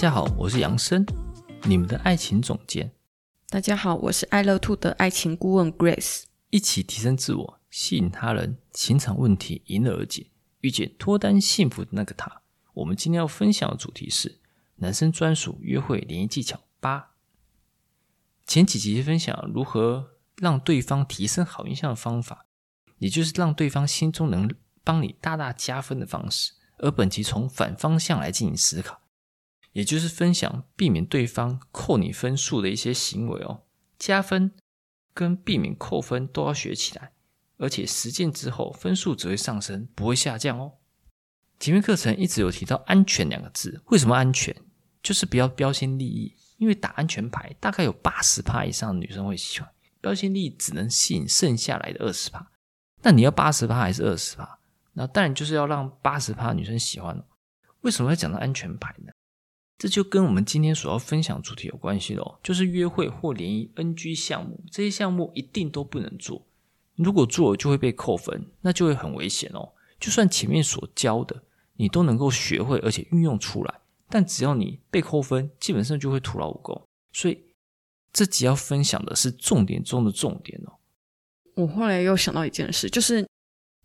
家好，我是杨生，你们的爱情总监。大家好，我是爱乐 Two 的爱情顾问 Grace。一起提升自我，吸引他人，情场问题迎刃而解，遇见脱单幸福的那个他。我们今天要分享的主题是男生专属约会联谊技巧八。前几集分享如何让对方提升好印象的方法，也就是让对方心中能帮你大大加分的方式。而本集从反方向来进行思考。也就是分享避免对方扣你分数的一些行为哦，加分跟避免扣分都要学起来，而且实践之后分数只会上升，不会下降哦。前面课程一直有提到“安全”两个字，为什么安全？就是不要标新立异，因为打安全牌大概有八十趴以上的女生会喜欢，标新立异只能吸引剩下来的二十趴。那你要八十趴还是二十趴？那当然就是要让八十趴女生喜欢哦。为什么要讲到安全牌呢？这就跟我们今天所要分享主题有关系喽，就是约会或联谊 NG 项目，这些项目一定都不能做。如果做了就会被扣分，那就会很危险哦。就算前面所教的你都能够学会而且运用出来，但只要你被扣分，基本上就会徒劳无功。所以这集要分享的是重点中的重点哦。我后来又想到一件事，就是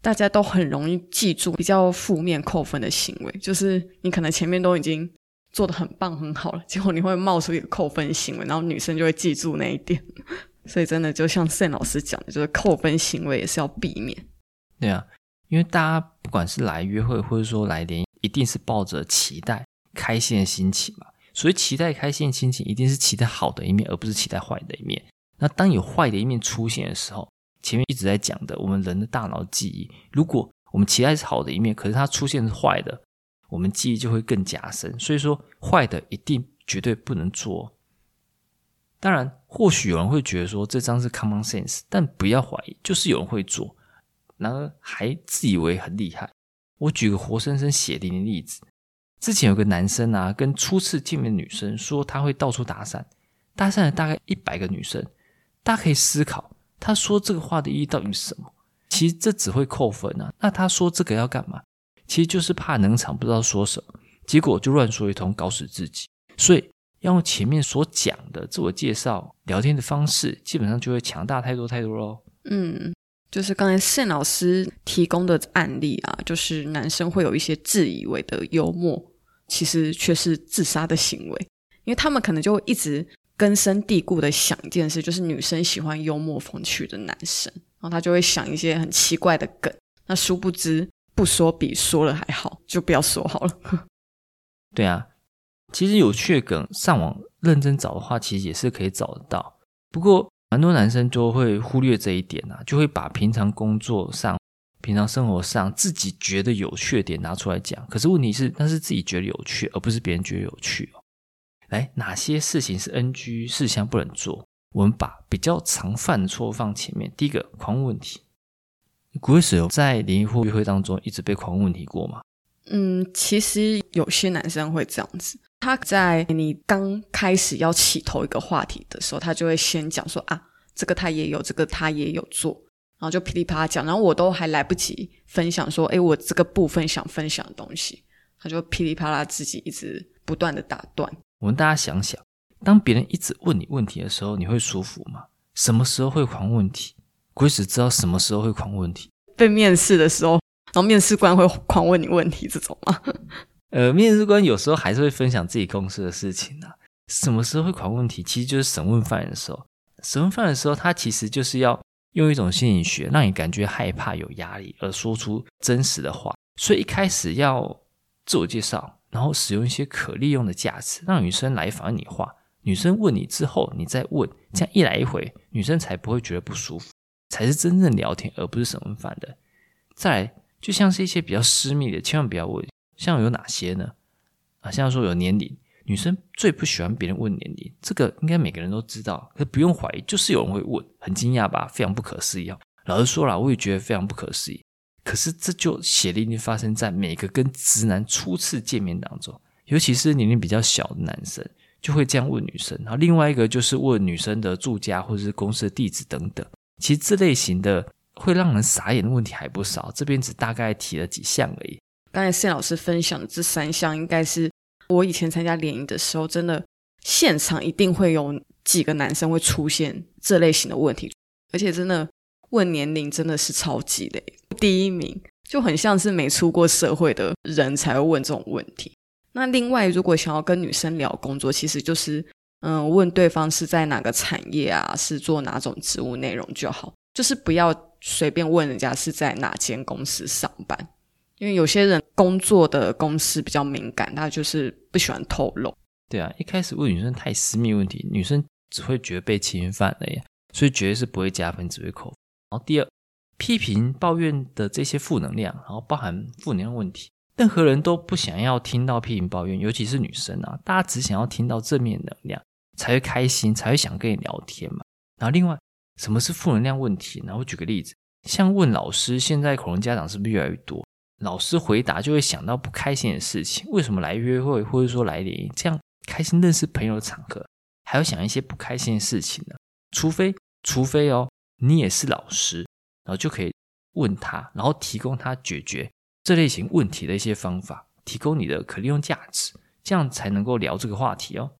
大家都很容易记住比较负面扣分的行为，就是你可能前面都已经。做的很棒很好了，结果你会冒出一个扣分行为，然后女生就会记住那一点。所以真的就像慎老师讲的，就是扣分行为也是要避免。对啊，因为大家不管是来约会或者说来联谊，一定是抱着期待、开心的心情嘛。所以期待开心的心情，一定是期待好的一面，而不是期待坏的一面。那当有坏的一面出现的时候，前面一直在讲的，我们人的大脑记忆，如果我们期待是好的一面，可是它出现是坏的。我们记忆就会更加深，所以说坏的一定绝对不能做。当然，或许有人会觉得说这张是 common sense，但不要怀疑，就是有人会做，然而还自以为很厉害。我举个活生生血淋的例子：之前有个男生啊，跟初次见面的女生说他会到处搭讪，搭讪了大概一百个女生。大家可以思考，他说这个话的意义到底是什么？其实这只会扣分啊。那他说这个要干嘛？其实就是怕冷场，不知道说什么，结果就乱说一通，搞死自己。所以要用前面所讲的自我介绍、聊天的方式，基本上就会强大太多太多喽。嗯，就是刚才 Sam 老师提供的案例啊，就是男生会有一些自以为的幽默，其实却是自杀的行为，因为他们可能就会一直根深蒂固的想一件事，就是女生喜欢幽默风趣的男生，然后他就会想一些很奇怪的梗，那殊不知。不说比说了还好，就不要说好了。对啊，其实有趣的梗，上网认真找的话，其实也是可以找得到。不过，蛮多男生就会忽略这一点啊，就会把平常工作上、平常生活上自己觉得有趣的点拿出来讲。可是问题是，那是自己觉得有趣，而不是别人觉得有趣哦。来，哪些事情是 NG 事项不能做？我们把比较常犯的错误放前面。第一个，狂问题。Grace 有在联谊或约会当中一直被狂问问题过吗？嗯，其实有些男生会这样子，他在你刚开始要起头一个话题的时候，他就会先讲说啊，这个他也有，这个他也有做，然后就噼里啪啦讲，然后我都还来不及分享说，哎，我这个部分想分享的东西，他就噼里啪啦自己一直不断的打断。我们大家想想，当别人一直问你问题的时候，你会舒服吗？什么时候会狂问问题？Grace 知道什么时候会狂问问题？被面试的时候，然后面试官会狂问你问题，这种吗？呃，面试官有时候还是会分享自己公司的事情啊。什么时候会狂问问题？其实就是审问犯人的时候。审问犯人的时候，他其实就是要用一种心理学，让你感觉害怕、有压力，而说出真实的话。所以一开始要自我介绍，然后使用一些可利用的价值，让女生来反你话。女生问你之后，你再问，这样一来一回，女生才不会觉得不舒服。才是真正聊天，而不是审问犯的。再来，就像是一些比较私密的，千万不要问。像有哪些呢？啊，像说有年龄，女生最不喜欢别人问年龄，这个应该每个人都知道，可不用怀疑，就是有人会问，很惊讶吧？非常不可思议啊！老实说啦，我也觉得非常不可思议。可是这就血淋淋发生在每个跟直男初次见面当中，尤其是年龄比较小的男生，就会这样问女生。然后另外一个就是问女生的住家或者是公司的地址等等。其实这类型的会让人傻眼的问题还不少，这边只大概提了几项而已。刚才谢老师分享的这三项，应该是我以前参加联谊的时候，真的现场一定会有几个男生会出现这类型的问题，而且真的问年龄真的是超级累。第一名就很像是没出过社会的人才会问这种问题。那另外，如果想要跟女生聊工作，其实就是嗯，问对方是在哪个产业啊，是做哪种职务内容就好，就是不要随便问人家是在哪间公司上班，因为有些人工作的公司比较敏感，他就是不喜欢透露。对啊，一开始问女生太私密问题，女生只会觉得被侵犯了呀，所以绝对是不会加分，只会扣。然后第二。批评、抱怨的这些负能量，然后包含负能量问题，任何人都不想要听到批评、抱怨，尤其是女生啊，大家只想要听到正面能量，才会开心，才会想跟你聊天嘛。然后另外，什么是负能量问题？然后我举个例子，像问老师，现在恐龙家长是不是越来越多？老师回答就会想到不开心的事情，为什么来约会，或者说来联谊，这样开心认识朋友的场合，还要想一些不开心的事情呢？除非，除非哦，你也是老师。然后就可以问他，然后提供他解决这类型问题的一些方法，提供你的可利用价值，这样才能够聊这个话题哦。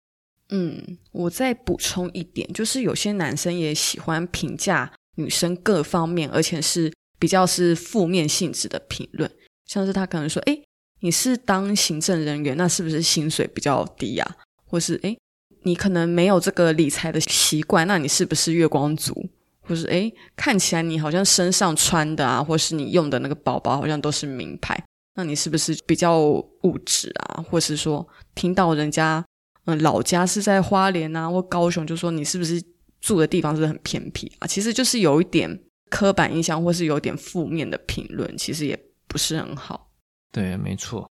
嗯，我再补充一点，就是有些男生也喜欢评价女生各方面，而且是比较是负面性质的评论，像是他可能说：“诶，你是当行政人员，那是不是薪水比较低呀？”或是“诶，你可能没有这个理财的习惯，那你是不是月光族？”或是诶，看起来你好像身上穿的啊，或是你用的那个包包好像都是名牌，那你是不是比较物质啊？或是说听到人家嗯老家是在花莲啊或高雄，就说你是不是住的地方是不是很偏僻啊？其实就是有一点刻板印象，或是有点负面的评论，其实也不是很好。对，没错。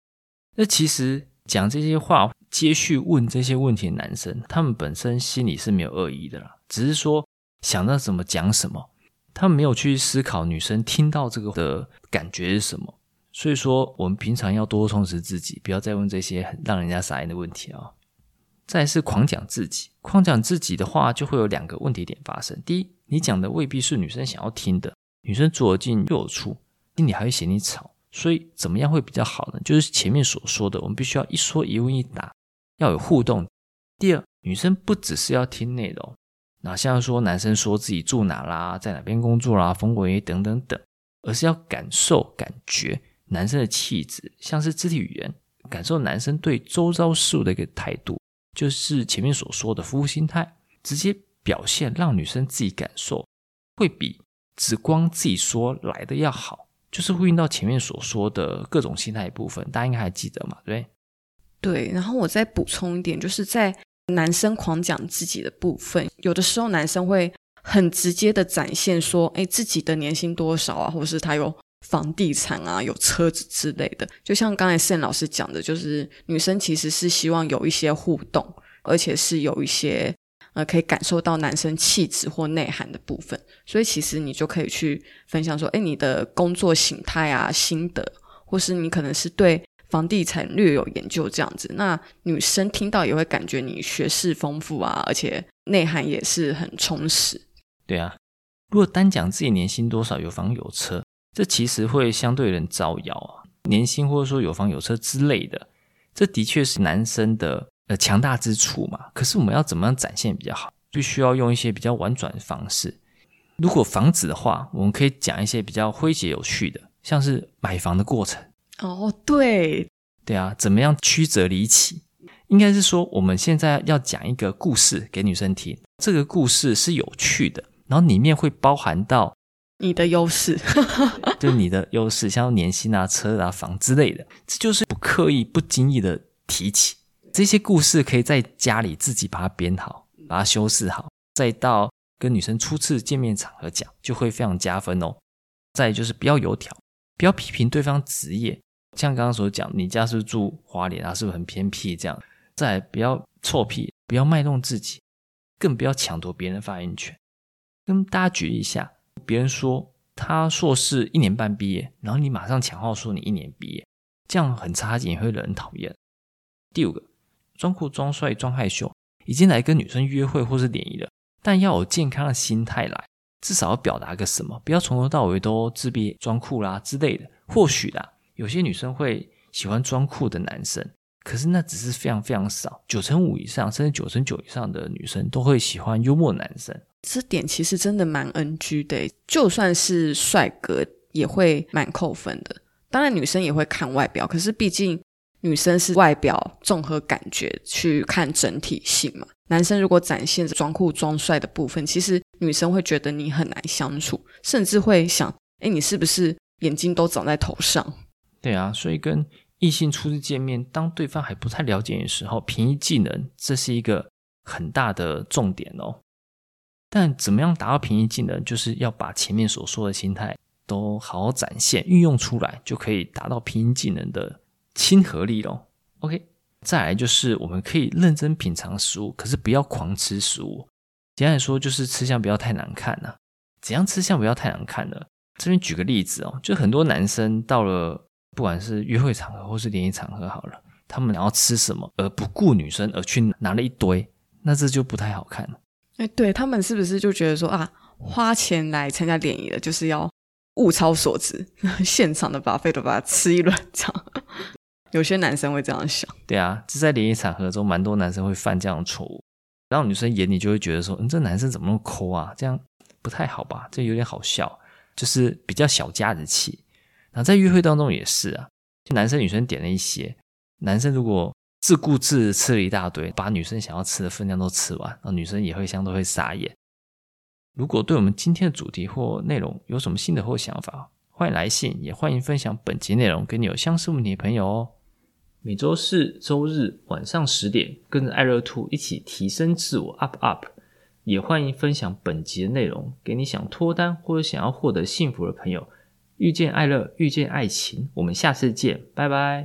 那其实讲这些话，接续问这些问题的男生，他们本身心里是没有恶意的啦，只是说。想到什么讲什么，他们没有去思考女生听到这个的感觉是什么。所以说，我们平常要多充实自己，不要再问这些很让人家傻眼的问题啊、再是狂讲自己，狂讲自己的话，就会有两个问题点发生。第一，你讲的未必是女生想要听的，女生左进右出，心里还会嫌你吵。所以，怎么样会比较好呢？就是前面所说的，我们必须要一说一问一答，要有互动。第二，女生不只是要听内容。那像说男生说自己住哪啦，在哪边工作啦，逢过等等等，而是要感受、感觉男生的气质，像是肢体语言，感受男生对周遭事物的一个态度，就是前面所说的服务心态，直接表现，让女生自己感受，会比只光自己说来的要好。就是呼应到前面所说的各种心态部分，大家应该还记得嘛？对对，然后我再补充一点，就是在。男生狂讲自己的部分，有的时候男生会很直接的展现说，哎，自己的年薪多少啊，或者是他有房地产啊，有车子之类的。就像刚才 Sam 老师讲的，就是女生其实是希望有一些互动，而且是有一些呃可以感受到男生气质或内涵的部分。所以其实你就可以去分享说，哎，你的工作形态啊、心得，或是你可能是对。房地产略有研究这样子，那女生听到也会感觉你学识丰富啊，而且内涵也是很充实。对啊，如果单讲自己年薪多少、有房有车，这其实会相对人招摇啊。年薪或者说有房有车之类的，这的确是男生的呃强大之处嘛。可是我们要怎么样展现比较好？必须要用一些比较婉转的方式。如果房子的话，我们可以讲一些比较诙谐有趣的，像是买房的过程。哦，对，对啊，怎么样曲折离奇？应该是说，我们现在要讲一个故事给女生听，这个故事是有趣的，然后里面会包含到你的优势，就你的优势，像年薪啊、车啊、房之类的，这就是不刻意、不经意的提起。这些故事可以在家里自己把它编好，把它修饰好，再到跟女生初次见面场合讲，就会非常加分哦。再就是不要油条。不要批评对方职业，像刚刚所讲，你家是住花莲啊？是不是很偏僻？这样再不要臭屁，不要卖弄自己，更不要抢夺别人的发言权。跟大家举一下，别人说他硕士一年半毕业，然后你马上抢号说你一年毕业，这样很差劲，也会惹人讨厌。第五个，装酷、装帅、装害羞，已经来跟女生约会或是联谊了，但要有健康的心态来，至少要表达个什么，不要从头到尾都自闭、装酷啦之类的。或许啦，有些女生会喜欢装酷的男生。可是那只是非常非常少，九成五以上甚至九成九以上的女生都会喜欢幽默男生。这点其实真的蛮 NG 的，就算是帅哥也会蛮扣分的。当然女生也会看外表，可是毕竟女生是外表综合感觉去看整体性嘛。男生如果展现装酷装帅的部分，其实女生会觉得你很难相处，甚至会想：哎，你是不是眼睛都长在头上？对啊，所以跟。异性初次见面，当对方还不太了解你的时候，平易近人，这是一个很大的重点哦。但怎么样达到平易近人，就是要把前面所说的心态都好好展现、运用出来，就可以达到平易近人的亲和力咯。OK，再来就是我们可以认真品尝食物，可是不要狂吃食物。简单来说，就是吃相不要太难看呐、怎样吃相不要太难看呢？这边举个例子哦，就很多男生到了。不管是约会场合或是联谊场合，好了，他们要吃什么而不顾女生而去拿了一堆，那这就不太好看了。哎，对，他们是不是就觉得说啊，花钱来参加联谊的，就是要物超所值，现场的 buffet 都把它吃一轮，这样。有些男生会这样想。对啊，这在联谊场合中，蛮多男生会犯这样的错误，然后女生眼里就会觉得说，嗯，这男生怎么那么抠啊？这样不太好吧？这有点好笑，就是比较小家子气。那在约会当中也是啊，就男生女生点了一些，男生如果自顾自吃了一大堆，把女生想要吃的分量都吃完，那女生也会相对会傻眼。如果对我们今天的主题或内容有什么新的或想法，欢迎来信，也欢迎分享本集内容给你有相似问题的朋友哦。每周四、周日晚上十点，跟着爱乐兔一起提升自我，up up。也欢迎分享本集的内容给你想脱单或者想要获得幸福的朋友。遇见爱乐，遇见爱情，我们下次见，拜拜。